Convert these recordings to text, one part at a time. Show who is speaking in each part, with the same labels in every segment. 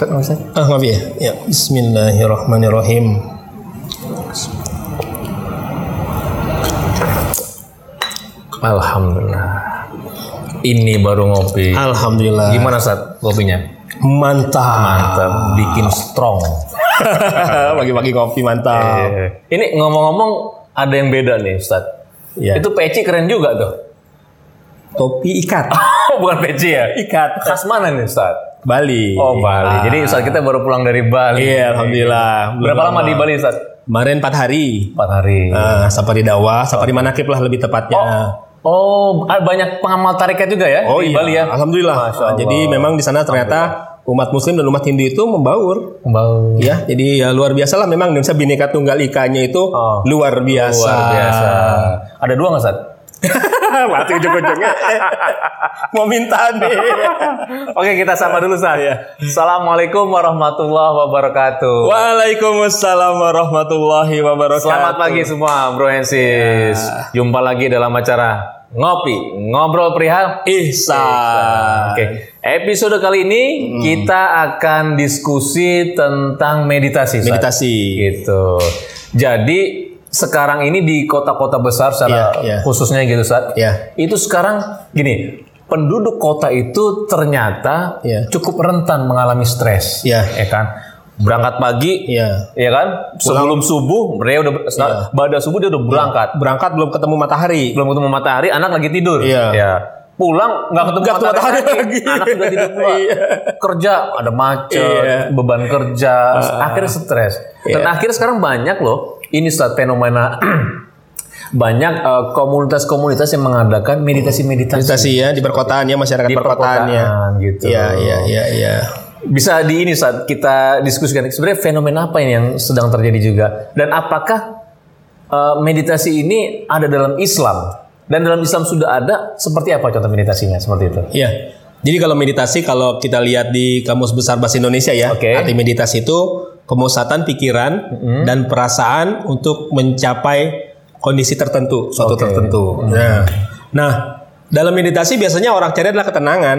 Speaker 1: Ustaz, Ustaz.
Speaker 2: Ah, maaf ya. Ya, bismillahirrahmanirrahim.
Speaker 1: Alhamdulillah. Ini baru ngopi.
Speaker 2: Alhamdulillah.
Speaker 1: Gimana Ustaz kopinya?
Speaker 2: Mantap.
Speaker 1: Mantap, bikin strong.
Speaker 2: Pagi-pagi kopi mantap.
Speaker 1: Eh, Ini ngomong-ngomong ada yang beda nih Ustaz.
Speaker 2: Ya.
Speaker 1: Itu peci keren juga tuh.
Speaker 2: Topi ikat.
Speaker 1: Bukan peci ya?
Speaker 2: Ikat.
Speaker 1: Khas mana nih Ustaz?
Speaker 2: Bali.
Speaker 1: Oh Bali. Jadi Ustaz kita baru pulang dari Bali.
Speaker 2: Iya, alhamdulillah.
Speaker 1: Berapa lama di Bali Ustaz?
Speaker 2: Kemarin 4 hari.
Speaker 1: Empat hari.
Speaker 2: Ah, safari dakwah, safari manakib lah lebih tepatnya.
Speaker 1: Oh, ada banyak pengamal tarikat juga ya
Speaker 2: Oh,
Speaker 1: di
Speaker 2: iya,
Speaker 1: Bali ya?
Speaker 2: Alhamdulillah.
Speaker 1: Masya Allah.
Speaker 2: Jadi memang di sana ternyata umat muslim dan umat Hindu itu membaur.
Speaker 1: Bau.
Speaker 2: Ya, jadi ya luar biasa lah memang Indonesia Bhinneka Tunggal Ika-nya itu
Speaker 1: Oh.
Speaker 2: luar biasa.
Speaker 1: Luar biasa. Ada dua nggak Ustaz?
Speaker 2: Mati ujung-ujungnya. Mau minta nih.
Speaker 1: Oke kita sapa dulu Ustaz. Assalamualaikum warahmatullahi wabarakatuh.
Speaker 2: Waalaikumsalam warahmatullahi wabarakatuh.
Speaker 1: Selamat pagi semua bro and sis. Jumpa lagi dalam acara Ngopi, Ngobrol Perihal
Speaker 2: Ihsan.
Speaker 1: Oke, episode kali ini
Speaker 2: Hmm.
Speaker 1: kita akan diskusi tentang meditasi.
Speaker 2: Meditasi.
Speaker 1: Gitu. Jadi sekarang ini di kota-kota besar secara
Speaker 2: Iya, iya.
Speaker 1: khususnya gitu Ustaz.
Speaker 2: Iya.
Speaker 1: Itu sekarang gini, penduduk kota itu ternyata
Speaker 2: Iya.
Speaker 1: cukup rentan mengalami stres.
Speaker 2: Iya.
Speaker 1: Ya kan? Berangkat pagi,
Speaker 2: Iya.
Speaker 1: ya kan? Sebelum subuh, dia udah pada subuh dia udah berangkat.
Speaker 2: Berangkat belum ketemu matahari.
Speaker 1: Belum ketemu matahari, anak lagi tidur.
Speaker 2: Iya.
Speaker 1: Ya. Pulang nggak ketemu
Speaker 2: Nggak ketemu
Speaker 1: matahari,
Speaker 2: matahari
Speaker 1: lagi.
Speaker 2: lagi.
Speaker 1: Anak udah tidur pula.
Speaker 2: Iya.
Speaker 1: Kerja ada macet,
Speaker 2: Iya.
Speaker 1: beban kerja, akhirnya stres. Dan akhirnya sekarang banyak loh ini saat fenomena banyak eh, komunitas-komunitas yang mengadakan meditasi-meditasi
Speaker 2: Meditasi ya di perkotaan ya masyarakat
Speaker 1: di
Speaker 2: perkotaan ya.
Speaker 1: gitu.
Speaker 2: Iya, iya, iya, iya.
Speaker 1: Bisa di ini saat kita diskusikan sebenarnya fenomena apa ini yang sedang terjadi juga dan apakah eh, meditasi ini ada dalam Islam dan dalam Islam sudah ada seperti apa contoh meditasinya seperti itu?
Speaker 2: Iya. Jadi kalau meditasi kalau kita lihat di Kamus Besar Bahasa Indonesia ya,
Speaker 1: Oke.
Speaker 2: arti meditasi itu pemusatan pikiran dan perasaan untuk mencapai kondisi tertentu, suatu
Speaker 1: Oke.
Speaker 2: tertentu. Nah, nah dalam meditasi biasanya orang cari adalah ketenangan.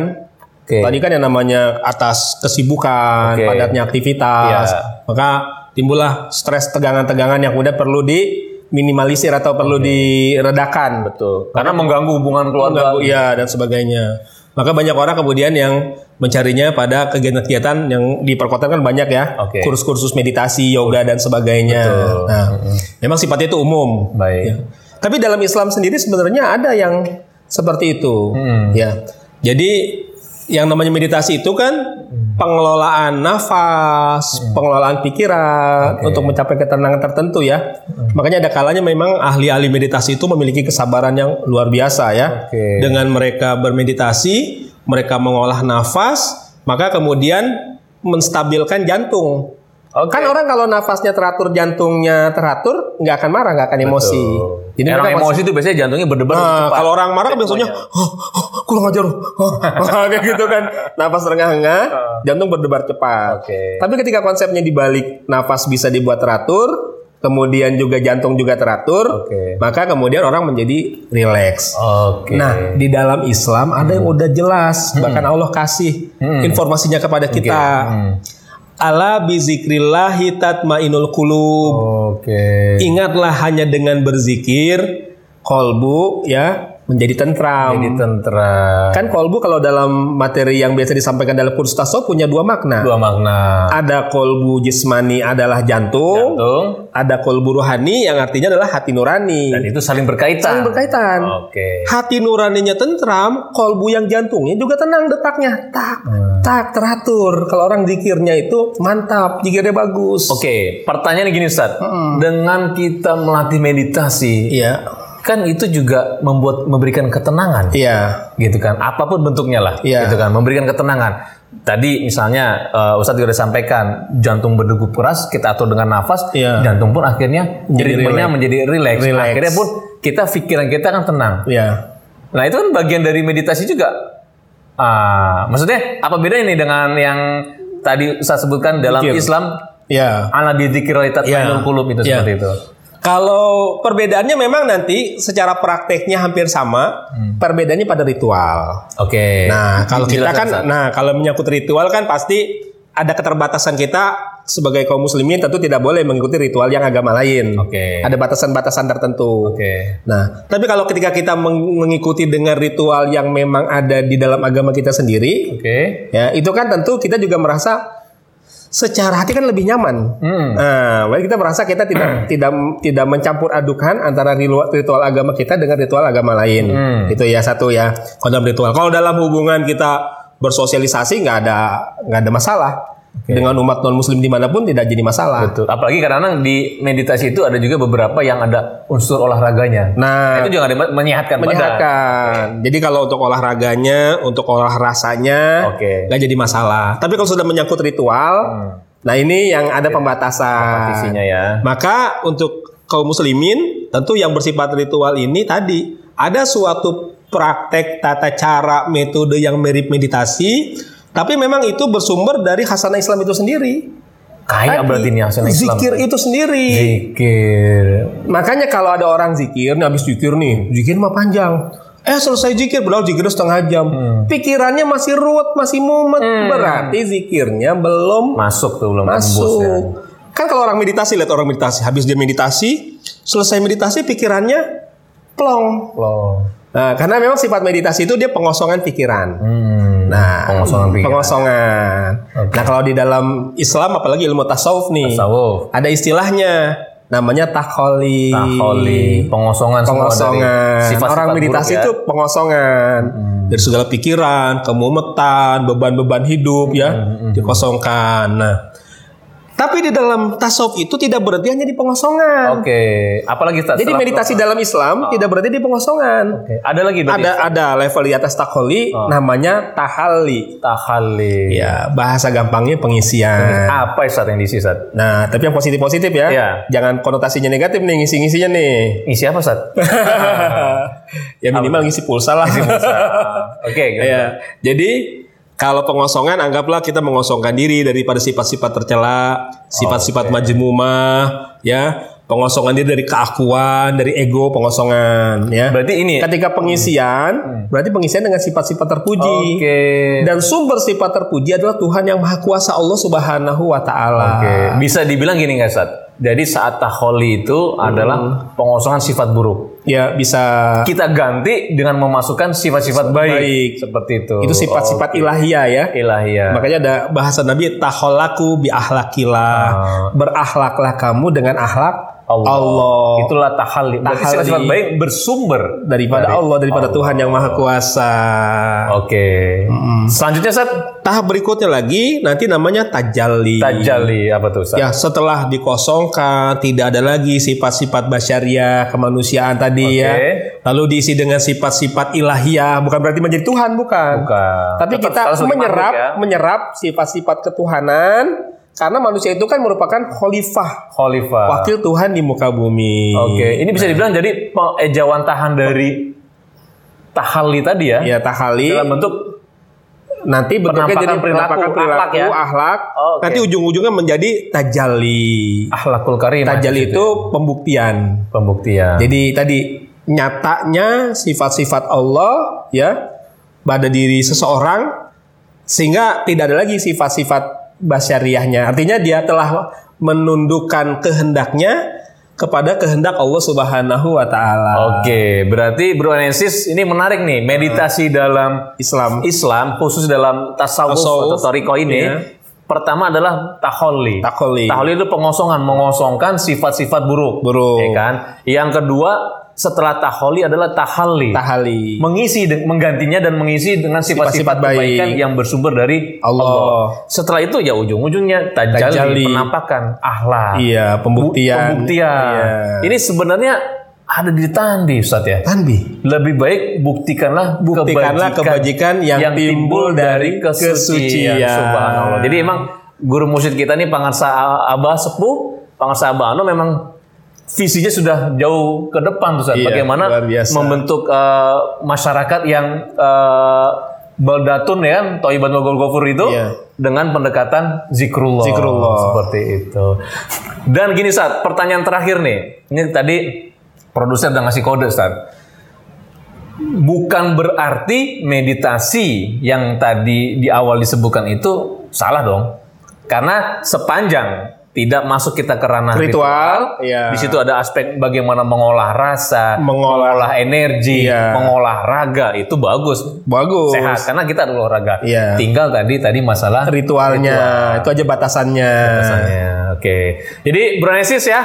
Speaker 1: Oke.
Speaker 2: Tadi kan yang namanya atas kesibukan,
Speaker 1: Oke.
Speaker 2: padatnya aktivitas,
Speaker 1: Iya.
Speaker 2: maka timbullah stres tegangan-tegangan yang kemudian perlu diminimalisir atau perlu diredakan.
Speaker 1: Betul. Karena mengganggu hubungan keluarga.
Speaker 2: Mengganggu, iya dan sebagainya. Maka banyak orang kemudian yang mencarinya pada kegiatan-kegiatan yang di perkotaan kan banyak ya,
Speaker 1: Oke.
Speaker 2: kursus-kursus meditasi, yoga dan sebagainya. Nah, memang sifatnya itu umum.
Speaker 1: Baik.
Speaker 2: Tapi dalam Islam sendiri sebenarnya ada yang seperti itu, ya. Jadi yang namanya meditasi itu kan pengelolaan nafas, pengelolaan pikiran untuk mencapai ketenangan tertentu ya. Makanya ada kalanya memang ahli-ahli meditasi itu memiliki kesabaran yang luar biasa ya.
Speaker 1: Oke.
Speaker 2: Dengan mereka bermeditasi, mereka mengolah nafas, maka kemudian menstabilkan jantung.
Speaker 1: Oke.
Speaker 2: Kan orang kalau nafasnya teratur, jantungnya teratur, nggak akan marah, nggak akan emosi. Jadi
Speaker 1: Orang emosi itu biasanya jantungnya berdebar
Speaker 2: Nah, kalau orang marah biasanya, oh, oh, kurang ajar, oh, oh, kayak gitu kan, nafas rengah-rengah, jantung berdebar cepat.
Speaker 1: Oke.
Speaker 2: Tapi ketika konsepnya dibalik nafas bisa dibuat teratur, kemudian juga jantung juga teratur,
Speaker 1: Oke.
Speaker 2: maka kemudian orang menjadi rileks.
Speaker 1: Oke.
Speaker 2: Nah, di dalam Islam ada yang udah jelas, bahkan Allah kasih informasinya kepada kita. Ala bizikrillahi tatmainul qulub.
Speaker 1: Oke.
Speaker 2: Ingatlah hanya dengan berzikir kolbu ya menjadi tentram.
Speaker 1: Jadi tentram.
Speaker 2: Kan kolbu kalau dalam materi yang biasa disampaikan dalam kursus tasawuf punya dua makna.
Speaker 1: Dua makna.
Speaker 2: Ada kolbu jismani adalah jantung,
Speaker 1: Jantung.
Speaker 2: ada kolbu ruhani yang artinya adalah hati nurani.
Speaker 1: Dan itu saling berkaitan.
Speaker 2: Saling berkaitan.
Speaker 1: Oke.
Speaker 2: Hati nuraninya tentram, kolbu yang jantungnya juga tenang detaknya. Tak,
Speaker 1: Hmm.
Speaker 2: tak teratur. Kalau orang zikirnya itu mantap, zikirnya bagus.
Speaker 1: Oke, pertanyaan gini Ustaz. Dengan kita melatih meditasi,
Speaker 2: Iya.
Speaker 1: Kan itu juga membuat memberikan ketenangan.
Speaker 2: Iya.
Speaker 1: Gitu kan. Apa pun bentuknya lah,
Speaker 2: Iya.
Speaker 1: gitu kan, memberikan ketenangan. Tadi misalnya eh, Ustadz juga sampaikan jantung berdegup keras kita atur dengan nafas,
Speaker 2: Iya.
Speaker 1: jantung pun akhirnya
Speaker 2: Jadi
Speaker 1: ritmenya menjadi rileks.
Speaker 2: Relax.
Speaker 1: Akhirnya pun kita pikiran kita kan tenang.
Speaker 2: Iya.
Speaker 1: Nah itu kan bagian dari meditasi juga. Ah, maksudnya apa bedanya nih dengan yang tadi saya sebutkan dalam
Speaker 2: Zikir.
Speaker 1: Islam
Speaker 2: Iya.
Speaker 1: ala bidzikrillah qulub itu
Speaker 2: Iya.
Speaker 1: seperti itu.
Speaker 2: Kalau perbedaannya memang nanti secara prakteknya hampir sama, perbedaannya pada ritual.
Speaker 1: Oke.
Speaker 2: Nah, kalau kita kan,
Speaker 1: Ustaz.
Speaker 2: nah kalau menyangkut ritual kan pasti ada keterbatasan kita sebagai kaum muslimin tentu tidak boleh mengikuti ritual yang agama lain.
Speaker 1: Oke.
Speaker 2: Ada batasan-batasan tertentu.
Speaker 1: Oke.
Speaker 2: Nah, tapi kalau ketika kita meng- mengikuti dengan ritual yang memang ada di dalam agama kita sendiri,
Speaker 1: Oke.
Speaker 2: ya itu kan tentu kita juga merasa secara hati kan lebih nyaman.
Speaker 1: Hmm.
Speaker 2: Nah, baik kita merasa kita tidak tidak tidak mencampur adukan antara ritual, ritual agama kita dengan ritual agama lain.
Speaker 1: Hmm.
Speaker 2: Itu ya satu ya. Kalau dalam ritual. Kalau dalam hubungan kita bersosialisasi nggak ada nggak ada masalah. Dengan umat non muslim di mana pun tidak jadi masalah.
Speaker 1: Betul. Apalagi kadang-kadang di meditasi itu ada juga beberapa yang ada unsur olahraganya.
Speaker 2: Nah,
Speaker 1: itu juga ada menyehatkan,
Speaker 2: menyehatkan. Jadi kalau untuk olahraganya, untuk olah rasanya,
Speaker 1: Oke.
Speaker 2: nggak jadi masalah. Tapi kalau sudah menyangkut ritual, nah ini yang ada pembatasan.
Speaker 1: Isinya ya.
Speaker 2: Maka untuk kaum muslimin, tentu yang bersifat ritual ini tadi ada suatu praktek tata cara metode yang mirip meditasi, tapi memang itu bersumber dari hasanah Islam itu sendiri.
Speaker 1: Kaya
Speaker 2: Tadi,
Speaker 1: berarti nih hasil Islam.
Speaker 2: Zikir itu sendiri.
Speaker 1: Zikir.
Speaker 2: Makanya kalau ada orang zikir, nih habis zikir nih, zikir mah panjang. Eh selesai zikir, padahal zikirnya setengah jam. Pikirannya masih ruwet, masih mumet. Berarti zikirnya belum
Speaker 1: Masuk tuh belum tembus ya.
Speaker 2: masuk. Kan kalau orang meditasi, lihat orang meditasi. Habis dia meditasi, selesai meditasi pikirannya plong.
Speaker 1: Loh.
Speaker 2: Nah, karena memang sifat meditasi itu dia pengosongan pikiran.
Speaker 1: Hmm. Pengosongan pikiran.
Speaker 2: pengosongan. Nah, kalau di dalam Islam apalagi ilmu tasawuf nih,
Speaker 1: Tasawuf.
Speaker 2: ada istilahnya namanya takholi.
Speaker 1: Taholi, pengosongan
Speaker 2: Pengosongan.
Speaker 1: dari sifat-sifat
Speaker 2: Orang meditasi
Speaker 1: ya.
Speaker 2: itu pengosongan dari segala pikiran, kemumetan, beban-beban hidup ya, dikosongkan. Nah, tapi di dalam tasawuf itu tidak berarti hanya di pengosongan.
Speaker 1: Oke, apalagi Ustaz,
Speaker 2: Jadi meditasi dalam Islam tidak berarti di pengosongan.
Speaker 1: Oke, Ada lagi berarti
Speaker 2: Ada ada level di atas takholi namanya tahalli.
Speaker 1: tahali.
Speaker 2: Ya, bahasa gampangnya pengisian.
Speaker 1: Apa Ustaz yang diisi Ustaz?
Speaker 2: Nah, tapi yang positif-positif ya.
Speaker 1: Iya.
Speaker 2: Jangan konotasinya negatif nih ngisi-ngisinya nih.
Speaker 1: Isi apa Ustaz?
Speaker 2: ya minimal ngisi pulsa lah.
Speaker 1: Oke, gitu.
Speaker 2: Ya. Jadi kalau pengosongan anggaplah kita mengosongkan diri daripada sifat-sifat tercela, sifat-sifat majmumah, ya. Pengosongan diri dari keakuan, dari ego, pengosongan, ya.
Speaker 1: Berarti ini
Speaker 2: Ketika pengisian, berarti pengisian dengan sifat-sifat terpuji.
Speaker 1: Oke.
Speaker 2: Dan sumber sifat terpuji adalah Tuhan yang Maha Kuasa Allah Subhanahu wa taala.
Speaker 1: Oke, bisa dibilang gini nggak Ustaz? Jadi saat taholi itu adalah pengosongan sifat buruk.
Speaker 2: Ya, bisa
Speaker 1: Kita ganti dengan memasukkan sifat-sifat baik.
Speaker 2: Baik.
Speaker 1: Seperti itu.
Speaker 2: itu sifat-sifat ilahiyah ya.
Speaker 1: ilahiyah.
Speaker 2: Makanya ada bahasa Nabi taholaku bi ahlakillah. Berakhlaklah kamu dengan akhlak
Speaker 1: Allah.
Speaker 2: Allah.
Speaker 1: Itulah tahali. Berarti
Speaker 2: Tahali.
Speaker 1: sifat baik bersumber
Speaker 2: daripada Allah, daripada Tuhan yang Maha Kuasa.
Speaker 1: Oke. Selanjutnya Ustaz,
Speaker 2: Tahap berikutnya lagi nanti namanya tajalli.
Speaker 1: tajali apa tuh Ustaz?
Speaker 2: Ya, setelah dikosongkan, tidak ada lagi sifat-sifat basyariah, kemanusiaan tadi ya.
Speaker 1: Oke.
Speaker 2: Lalu diisi dengan sifat-sifat ilahiyah, bukan berarti menjadi Tuhan, bukan.
Speaker 1: Bukan.
Speaker 2: Tapi
Speaker 1: Tetap
Speaker 2: kita menyerap
Speaker 1: ya.
Speaker 2: menyerap sifat-sifat ketuhanan karena manusia itu kan merupakan khalifah,
Speaker 1: Khalifah.
Speaker 2: wakil Tuhan di muka bumi.
Speaker 1: Oke, ini bisa dibilang jadi ejawantahan dari tahali tadi ya.
Speaker 2: Ya tahali
Speaker 1: Dalam bentuk
Speaker 2: nanti bentuknya
Speaker 1: Penampakan
Speaker 2: jadi
Speaker 1: perilaku,
Speaker 2: penampakan perilaku,
Speaker 1: akhlak ya?
Speaker 2: akhlak.
Speaker 1: Oh, oke.
Speaker 2: Nanti ujung-ujungnya menjadi tajalli.
Speaker 1: akhlakul karim.
Speaker 2: Tajalli itu pembuktian.
Speaker 1: pembuktian.
Speaker 2: Jadi tadi nyatanya sifat-sifat Allah ya pada diri seseorang sehingga tidak ada lagi sifat-sifat basyariahnya. Artinya dia telah menundukkan kehendaknya kepada kehendak Allah Subhanahu wa taala.
Speaker 1: Oke, berarti Bro Anesis ini menarik nih meditasi dalam
Speaker 2: Islam.
Speaker 1: Islam khusus dalam tasawuf,
Speaker 2: Tasawuf,
Speaker 1: atau toriko ini.
Speaker 2: iya.
Speaker 1: Pertama adalah taholi.
Speaker 2: Taholi.
Speaker 1: Taholi itu pengosongan, mengosongkan sifat-sifat buruk.
Speaker 2: Buruk.
Speaker 1: Ya kan? Yang kedua setelah taholi adalah tahali.
Speaker 2: Tahali.
Speaker 1: mengisi menggantinya dan mengisi dengan sifat-sifat
Speaker 2: Sifat-sifat baik.
Speaker 1: kebaikan yang bersumber dari
Speaker 2: Allah.
Speaker 1: Allah. Setelah itu ya ujung-ujungnya tajali,
Speaker 2: Tajali.
Speaker 1: penampakan akhlak.
Speaker 2: Iya, pembuktian.
Speaker 1: Pembuktian.
Speaker 2: Iya.
Speaker 1: Ini sebenarnya ada di tandi Ustaz ya.
Speaker 2: Tanbih.
Speaker 1: Lebih baik buktikanlah,
Speaker 2: Buktikanlah kebajikan yang timbul dari kesucian.
Speaker 1: Subhanallah. Jadi emang guru mursyid kita nih Pangarsa Abah Sepuh, Pangarsa Abah Ano memang visinya sudah jauh ke depan Ustaz.
Speaker 2: Iya,
Speaker 1: Bagaimana membentuk eh, masyarakat yang eh, baldatun ya, Toiban Wagol Gofur itu
Speaker 2: Iya.
Speaker 1: dengan pendekatan zikrullah.
Speaker 2: Zikrullah.
Speaker 1: Seperti itu. Dan gini saat pertanyaan terakhir nih. Ini tadi produser udah ngasih kode Ustaz. Bukan berarti meditasi yang tadi di awal disebutkan itu salah dong. Karena sepanjang tidak masuk kita ke ranah
Speaker 2: Ritual, iya.
Speaker 1: Di situ ada aspek bagaimana mengolah rasa,
Speaker 2: Mengolah-
Speaker 1: mengolah energi,
Speaker 2: Iya.
Speaker 1: mengolah raga itu bagus.
Speaker 2: Bagus.
Speaker 1: Sehat karena kita adalah olahraga.
Speaker 2: Iya.
Speaker 1: Tinggal tadi tadi masalah
Speaker 2: Ritualnya, itu aja batasannya.
Speaker 1: Batasannya. Oke. Jadi Bronesis ya,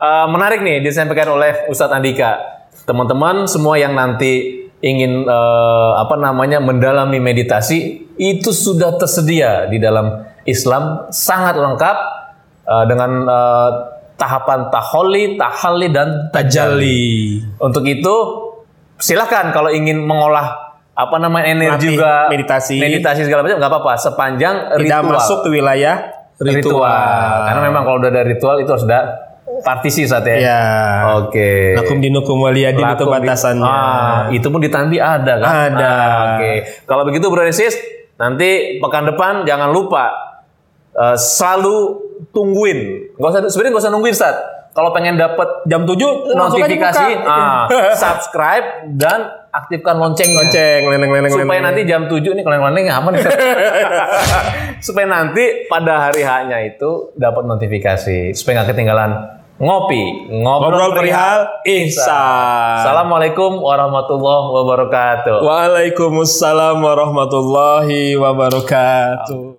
Speaker 1: eh, menarik nih disampaikan oleh Ustadz Andika. Teman-teman semua yang nanti ingin eh, apa namanya mendalami meditasi itu sudah tersedia di dalam Islam sangat lengkap eh, dengan eh, tahapan taholi, tahalli dan
Speaker 2: Tajalli.
Speaker 1: untuk itu silahkan kalau ingin mengolah apa namanya energi
Speaker 2: Latih
Speaker 1: juga
Speaker 2: meditasi.
Speaker 1: meditasi segala macam nggak apa-apa sepanjang
Speaker 2: Tidak
Speaker 1: ritual
Speaker 2: masuk ke wilayah ritual.
Speaker 1: karena memang kalau udah ada ritual itu harus ada partisi saat ya.
Speaker 2: Ya.
Speaker 1: Oke.
Speaker 2: Lakum dinukum waliyadin itu batasannya.
Speaker 1: Ah, itu pun di Tanbi ada kan?
Speaker 2: Ada.
Speaker 1: Ah, Oke. Kalau begitu Bro Nesis, nanti pekan depan jangan lupa eh, selalu tungguin. Gak usah sebenarnya gak usah nungguin saat. Kalau pengen dapat
Speaker 2: Jam 7
Speaker 1: notifikasi, ah, subscribe dan aktifkan lonceng
Speaker 2: Lonceng, leneng-leneng.
Speaker 1: supaya nanti jam 7 nih kalau yang aman supaya nanti pada hari H-nya itu dapat notifikasi supaya nggak ketinggalan ngopi
Speaker 2: Ngobrol perihal ihsan.
Speaker 1: Assalamualaikum warahmatullahi wabarakatuh
Speaker 2: Waalaikumsalam warahmatullahi wabarakatuh.